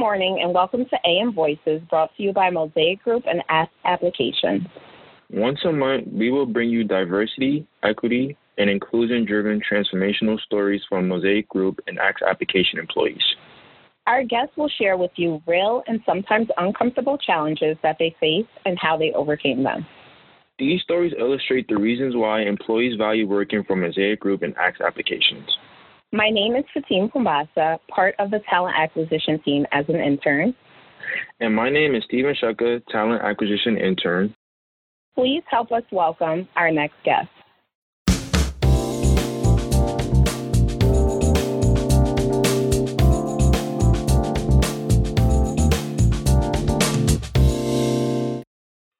morning and welcome to AM Voices brought to you by Mosaic Group and Ask Applications. Once a month, we will bring you diversity, equity, and inclusion driven transformational stories from Mosaic Group and Ask Application employees. Our guests will share with you real and sometimes uncomfortable challenges that they face and how they overcame them. These stories illustrate the reasons why employees value working for Mosaic Group and Ask Applications. My name is Fatim Kumbasa, part of the talent acquisition team as an intern. And my name is Steven Shucka, talent acquisition intern. Please help us welcome our next guest.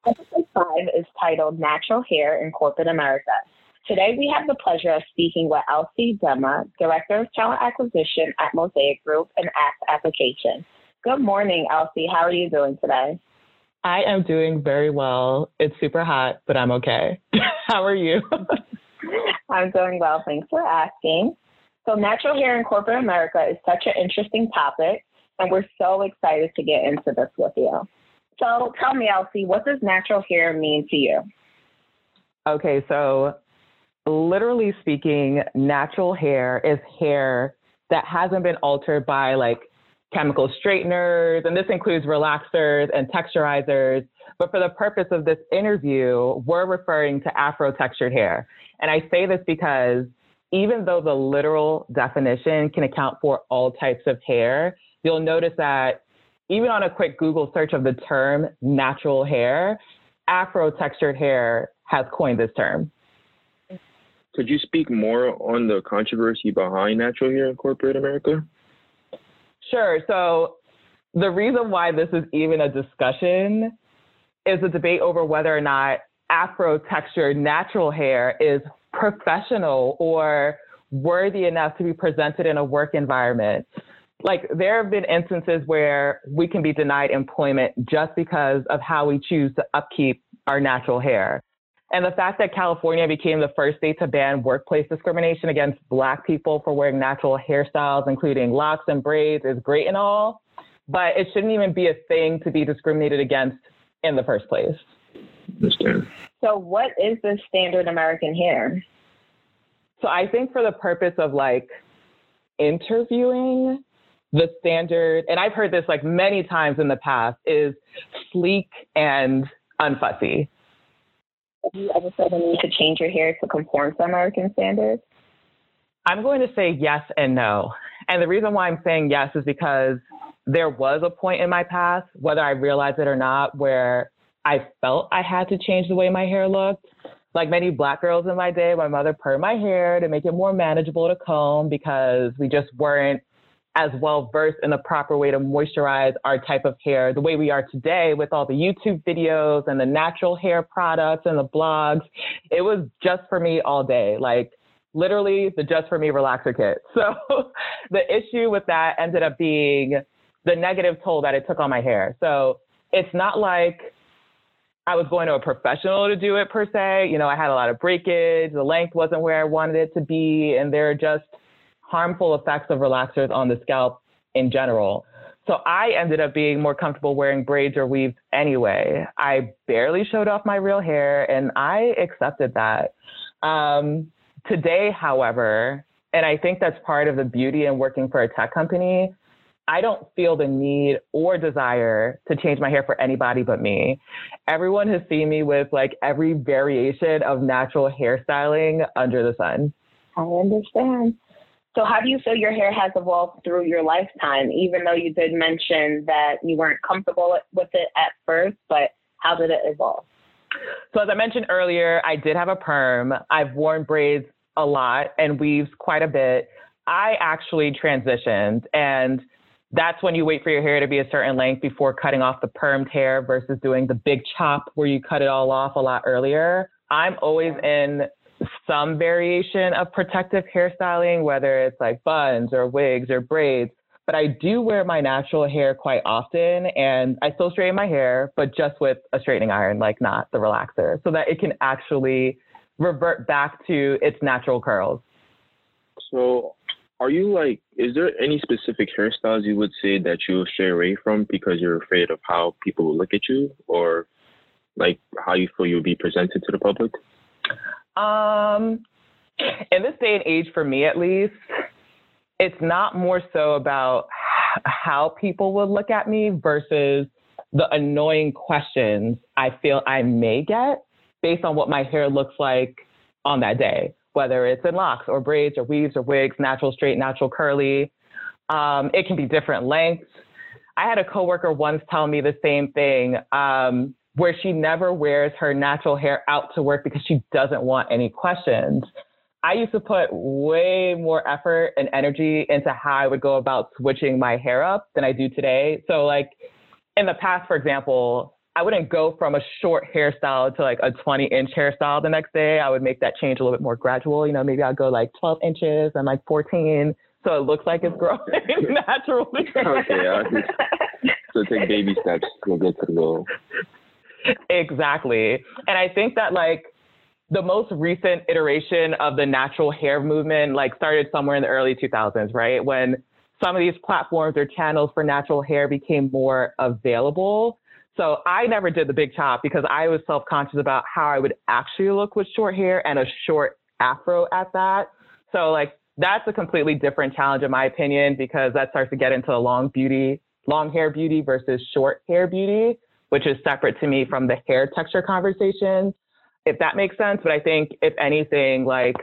Episode 5 is titled Natural Hair in Corporate America. Today, we have the pleasure of speaking with Elsie Dema, Director of Talent Acquisition at Mosaic Group and Ask Application. Good morning, Elsie. How are you doing today? I am doing very well. It's super hot, but I'm okay. How are you? I'm doing well. Thanks for asking. So, natural hair in corporate America is such an interesting topic, and we're so excited to get into this with you. So, tell me, Elsie, what does natural hair mean to you? Okay, so literally speaking, natural hair is hair that hasn't been altered by like chemical straighteners, and this includes relaxers and texturizers. But for the purpose of this interview, we're referring to Afro textured hair. And I say this because even though the literal definition can account for all types of hair, you'll notice that even on a quick Google search of the term natural hair, Afro textured hair has coined this term. Could you speak more on the controversy behind natural hair in corporate America? Sure. So, the reason why this is even a discussion is a debate over whether or not Afro textured natural hair is professional or worthy enough to be presented in a work environment. Like, there have been instances where we can be denied employment just because of how we choose to upkeep our natural hair. And the fact that California became the first state to ban workplace discrimination against Black people for wearing natural hairstyles, including locks and braids, is great and all, but it shouldn't even be a thing to be discriminated against in the first place. Understand. So, what is the standard American hair? So, I think for the purpose of like interviewing, the standard, and I've heard this like many times in the past, is sleek and unfussy. Have you ever felt the need to change your hair to conform to American standards? I'm going to say yes and no. And the reason why I'm saying yes is because there was a point in my past, whether I realized it or not, where I felt I had to change the way my hair looked. Like many black girls in my day, my mother permed my hair to make it more manageable to comb because we just weren't as well versed in the proper way to moisturize our type of hair the way we are today with all the YouTube videos and the natural hair products and the blogs. It was just for me all day. Like literally the just for me relaxer kit. So the issue with that ended up being the negative toll that it took on my hair. So it's not like I was going to a professional to do it per se. You know, I had a lot of breakage, the length wasn't where I wanted it to be, and there are just harmful effects of relaxers on the scalp in general. So I ended up being more comfortable wearing braids or weaves anyway. I barely showed off my real hair and I accepted that. Um, today, however, and I think that's part of the beauty in working for a tech company, I don't feel the need or desire to change my hair for anybody but me. Everyone has seen me with like every variation of natural hairstyling under the sun. I understand. So, how do you feel your hair has evolved through your lifetime? Even though you did mention that you weren't comfortable with it at first, but how did it evolve? So, as I mentioned earlier, I did have a perm. I've worn braids a lot and weaves quite a bit. I actually transitioned, and that's when you wait for your hair to be a certain length before cutting off the permed hair versus doing the big chop where you cut it all off a lot earlier. I'm always in some variation of protective hairstyling, whether it's like buns or wigs or braids. But I do wear my natural hair quite often, and I still straighten my hair, but just with a straightening iron, like not the relaxer, so that it can actually revert back to its natural curls. So are you like, is there any specific hairstyles you would say that you'll stray away from because you're afraid of how people will look at you or like how you feel you'll be presented to the public? Um, in this day and age, for me at least, it's not more so about how people will look at me versus the annoying questions I feel I may get based on what my hair looks like on that day whether it's in locks or braids or weaves or wigs, natural straight, natural curly. Um, it can be different lengths. I had a coworker once tell me the same thing, um, where she never wears her natural hair out to work because she doesn't want any questions. I used to put way more effort and energy into how I would go about switching my hair up than I do today. So, like in the past, for example, I wouldn't go from a short hairstyle to like a 20 inch hairstyle the next day. I would make that change a little bit more gradual. You know, maybe I'll go like 12 inches and like 14. So it looks like it's growing naturally. okay. so take baby steps to get to the goal. Exactly. And I think that like the most recent iteration of the natural hair movement like started somewhere in the early 2000s, right? When some of these platforms or channels for natural hair became more available so I never did the big chop because I was self conscious about how I would actually look with short hair and a short afro at that. So like that's a completely different challenge in my opinion because that starts to get into long beauty, long hair beauty versus short hair beauty, which is separate to me from the hair texture conversation, if that makes sense. But I think if anything, like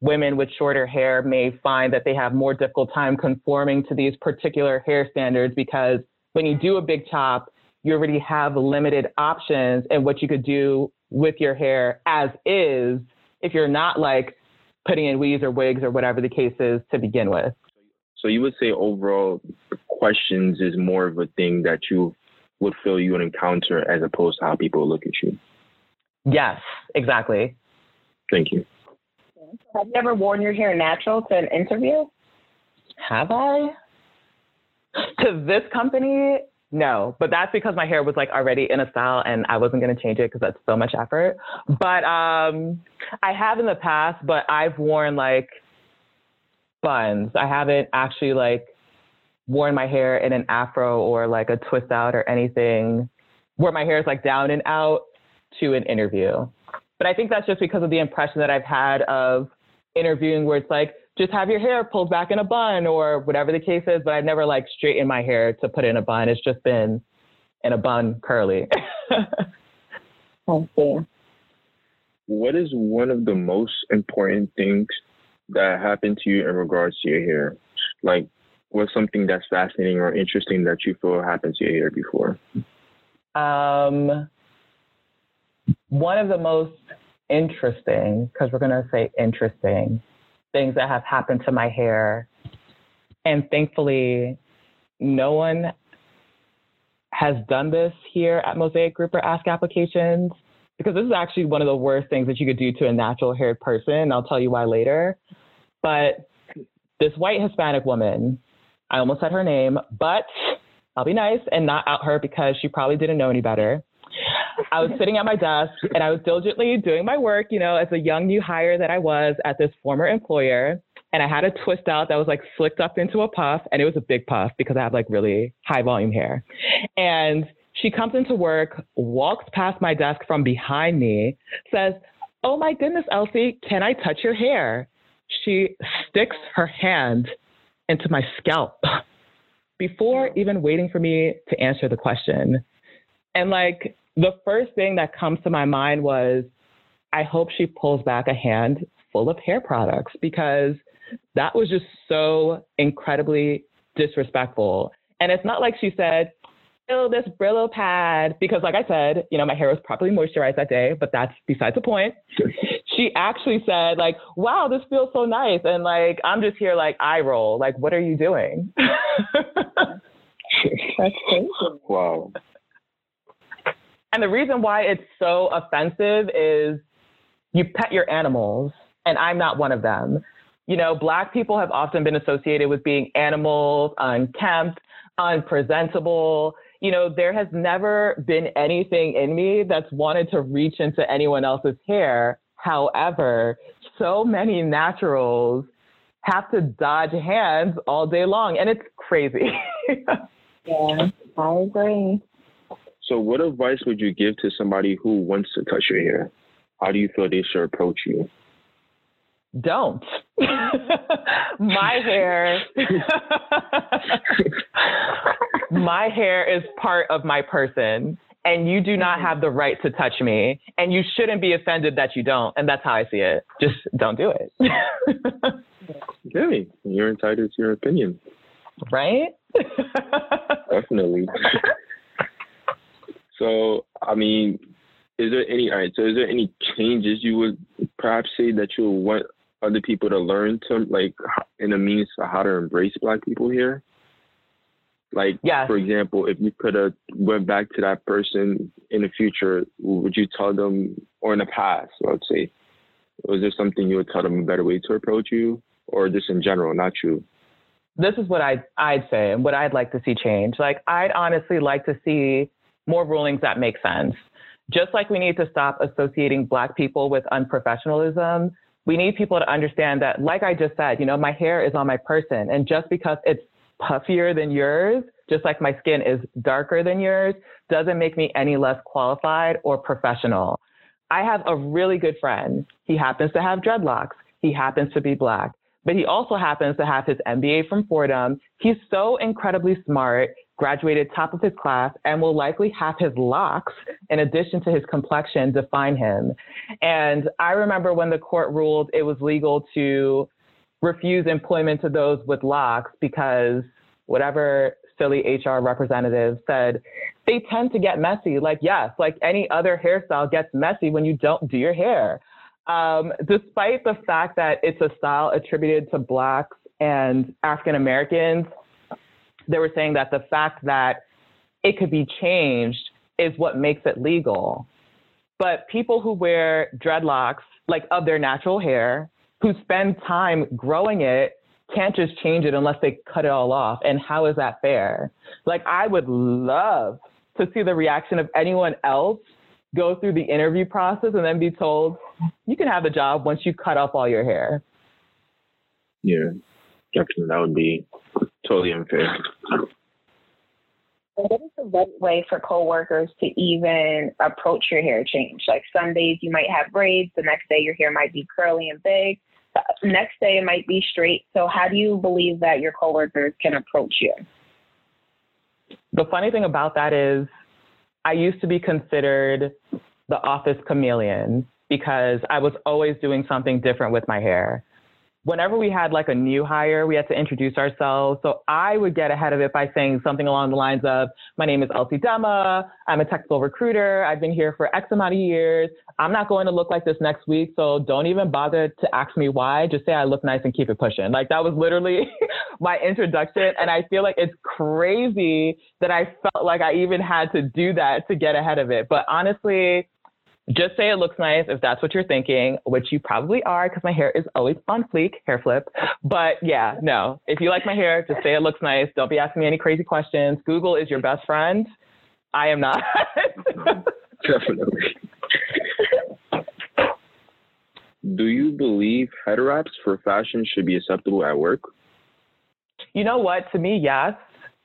women with shorter hair may find that they have more difficult time conforming to these particular hair standards because when you do a big chop, you already have limited options and what you could do with your hair as is if you're not like putting in weaves or wigs or whatever the case is to begin with. So you would say overall questions is more of a thing that you would feel you would encounter as opposed to how people look at you. Yes, exactly. Thank you. Have you ever worn your hair natural to an interview? Have I? To this company, no, but that's because my hair was like already in a style and I wasn't going to change it because that's so much effort. But um, I have in the past, but I've worn like buns. I haven't actually like worn my hair in an afro or like a twist out or anything where my hair is like down and out to an interview. But I think that's just because of the impression that I've had of interviewing where it's like, just have your hair pulled back in a bun or whatever the case is. But I've never like straightened my hair to put in a bun. It's just been in a bun curly. Oh, I see. What is one of the most important things that happened to you in regards to your hair? Like, what's something that's fascinating or interesting that you feel happened to your hair before? Um, one of the most interesting, because we're going to say interesting, things that have happened to my hair. And thankfully, no one has done this here at Mosaic Group or Ask Applications because this is actually one of the worst things that you could do to a natural haired person. I'll tell you why later. But this white Hispanic woman, I almost said her name, but I'll be nice and not out her because she probably didn't know any better. I was sitting at my desk and I was diligently doing my work, you know, as a young new hire that I was at this former employer. And I had a twist out that was like slicked up into a puff, and it was a big puff because I have like really high volume hair. And she comes into work, walks past my desk from behind me, says, Oh my goodness, Elsie, can I touch your hair? She sticks her hand into my scalp before even waiting for me to answer the question. And like the first thing that comes to my mind was, I hope she pulls back a hand full of hair products because that was just so incredibly disrespectful. And it's not like she said, fill this Brillo pad," because, like I said, you know, my hair was properly moisturized that day, but that's besides the point. She actually said, like, "Wow, this feels so nice," and like, I'm just here, like, eye roll, like, what are you doing? that's crazy. Wow. And the reason why it's so offensive is you pet your animals, and I'm not one of them. You know, Black people have often been associated with being animals, unkempt, unpresentable. You know, there has never been anything in me that's wanted to reach into anyone else's hair. However, so many naturals have to dodge hands all day long. And it's crazy. yeah, I agree. So, what advice would you give to somebody who wants to touch your hair? How do you feel they should approach you? Don't. my hair my hair is part of my person and you do not mm-hmm. have the right to touch me and you shouldn't be offended that you don't and that's how i see it. Just don't do it. Okay you're entitled to your opinion. Right? Definitely. So i mean is there any all right so is there any changes you would perhaps say that you want other people to learn to like in a means of how to embrace black people here like, yes. for example, if you could have went back to that person in the future, would you tell them, or in the past, let's say, was there something you would tell them a better way to approach you, or just in general, not you? This is what I'd, I'd say and what I'd like to see change. Like, I'd honestly like to see more rulings that make sense. Just like we need to stop associating Black people with unprofessionalism, we need people to understand that, like I just said, you know, my hair is on my person. And just because it's puffier than yours, just like my skin is darker than yours, doesn't make me any less qualified or professional. I have a really good friend. He happens to have dreadlocks. He happens to be black, but he also happens to have his MBA from Fordham. He's so incredibly smart, graduated top of his class, and will likely have his locks, in addition to his complexion, define him. And I remember when the court ruled it was legal to refuse employment to those with locks because whatever silly HR representative said, they tend to get messy. Like, yes, like any other hairstyle gets messy when you don't do your hair. Um, despite the fact that it's a style attributed to Blacks and African Americans, they were saying that the fact that it could be changed is what makes it legal. But people who wear dreadlocks, like of their natural hair, who spend time growing it can't just change it unless they cut it all off. And how is that fair? Like, I would love to see the reaction of anyone else go through the interview process and then be told, you can have a job once you cut off all your hair. Yeah, definitely. That would be totally unfair. What is the right way for coworkers to even approach your hair change? Like some days you might have braids, the next day your hair might be curly and big, the next day it might be straight. So how do you believe that your coworkers can approach you? The funny thing about that is I used to be considered the office chameleon because I was always doing something different with my hair whenever we had like a new hire, we had to introduce ourselves. So I would get ahead of it by saying something along the lines of, my name is Elsie Dema. I'm a technical recruiter. I've been here for X amount of years. I'm not going to look like this next week. So don't even bother to ask me why. Just say I look nice and keep it pushing. Like that was literally my introduction. And I feel like it's crazy that I felt like I even had to do that to get ahead of it. But honestly, just say it looks nice if that's what you're thinking, which you probably are because my hair is always on fleek, hair flip. But yeah, no, if you like my hair, just say it looks nice. Don't be asking me any crazy questions. Google is your best friend. I am not. Definitely. Do you believe head wraps for fashion should be acceptable at work? You know what? To me, yes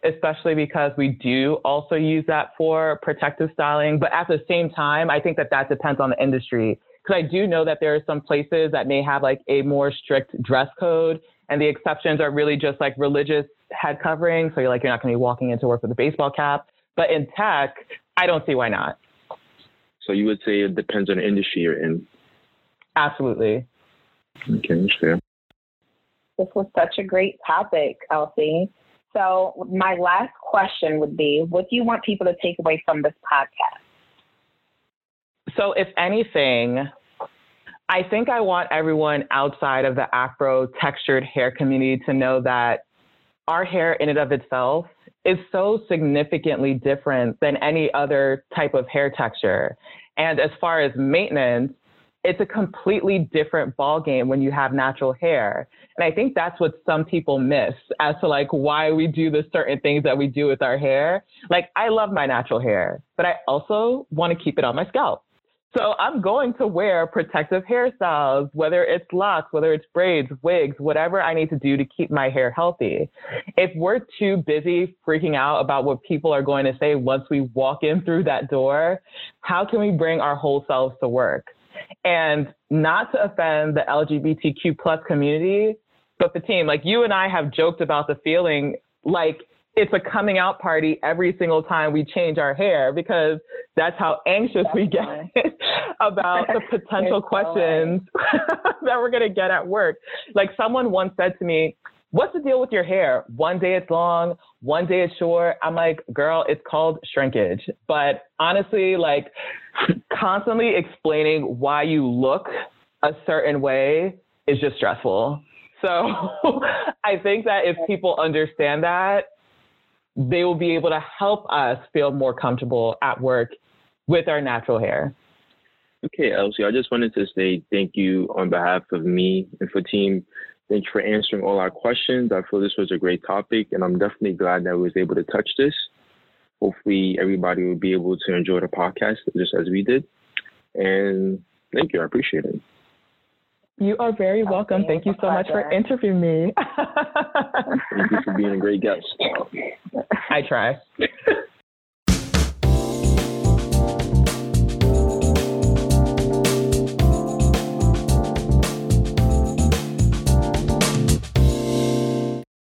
especially because we do also use that for protective styling. But at the same time, I think that that depends on the industry. Because I do know that there are some places that may have like a more strict dress code, and the exceptions are really just like religious head covering. So you're like, you're not going to be walking into work with a baseball cap. But in tech, I don't see why not. So you would say it depends on the industry you're in? Absolutely. Okay, fair. This was such a great topic, Elsie. So, my last question would be what do you want people to take away from this podcast? So, if anything, I think I want everyone outside of the Afro textured hair community to know that our hair, in and of itself, is so significantly different than any other type of hair texture. And as far as maintenance, it's a completely different ball game when you have natural hair. And I think that's what some people miss as to like why we do the certain things that we do with our hair. Like I love my natural hair, but I also want to keep it on my scalp. So I'm going to wear protective hairstyles, whether it's locks, whether it's braids, wigs, whatever I need to do to keep my hair healthy. If we're too busy freaking out about what people are going to say once we walk in through that door, how can we bring our whole selves to work? And not to offend the LGBTQ plus community, but the team, like you and I have joked about the feeling like it's a coming out party every single time we change our hair because that's how anxious we get about the potential questions that we're going to get at work. Like someone once said to me, What's the deal with your hair? One day it's long, one day it's short. I'm like, girl, it's called shrinkage. But honestly, like constantly explaining why you look a certain way is just stressful. So I think that if people understand that, they will be able to help us feel more comfortable at work with our natural hair. Okay, Elsie, I just wanted to say thank you on behalf of me and for team. Thank you for answering all our questions. I feel this was a great topic, and I'm definitely glad that I was able to touch this. Hopefully, everybody will be able to enjoy the podcast just as we did. And thank you. I appreciate it. You are very welcome. Thank you so much for interviewing me. Thank you for being a great guest. I try.